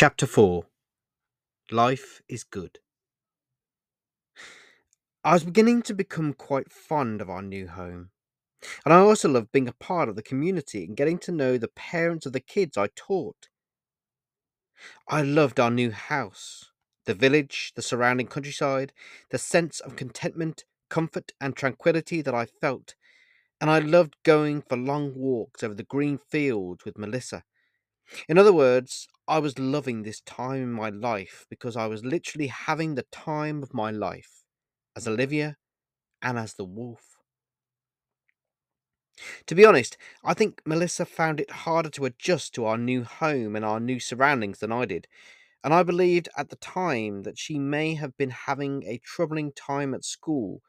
Chapter 4 Life is Good. I was beginning to become quite fond of our new home, and I also loved being a part of the community and getting to know the parents of the kids I taught. I loved our new house, the village, the surrounding countryside, the sense of contentment, comfort, and tranquility that I felt, and I loved going for long walks over the green fields with Melissa. In other words, I was loving this time in my life because I was literally having the time of my life as Olivia and as the wolf. To be honest, I think Melissa found it harder to adjust to our new home and our new surroundings than I did, and I believed at the time that she may have been having a troubling time at school.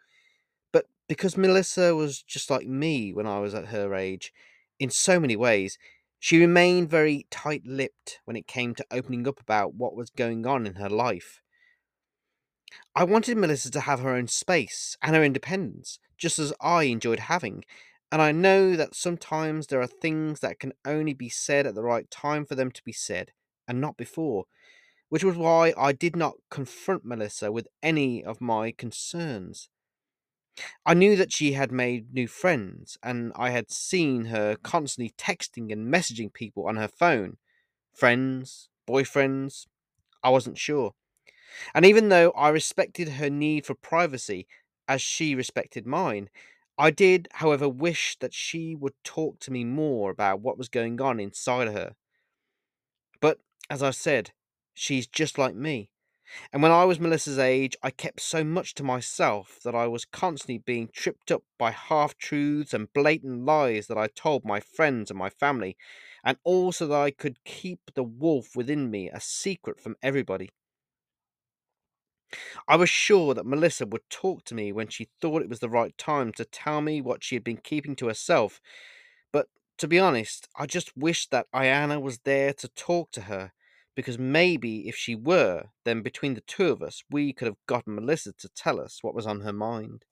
But because Melissa was just like me when I was at her age, in so many ways, she remained very tight lipped when it came to opening up about what was going on in her life. I wanted Melissa to have her own space and her independence, just as I enjoyed having, and I know that sometimes there are things that can only be said at the right time for them to be said, and not before, which was why I did not confront Melissa with any of my concerns. I knew that she had made new friends, and I had seen her constantly texting and messaging people on her phone. Friends, boyfriends, I wasn't sure. And even though I respected her need for privacy, as she respected mine, I did, however, wish that she would talk to me more about what was going on inside her. But, as I said, she's just like me. And when I was Melissa's age, I kept so much to myself that I was constantly being tripped up by half truths and blatant lies that I told my friends and my family, and also that I could keep the wolf within me a secret from everybody. I was sure that Melissa would talk to me when she thought it was the right time to tell me what she had been keeping to herself, but to be honest, I just wished that Ayana was there to talk to her because maybe if she were, then between the two of us, we could have gotten Melissa to tell us what was on her mind.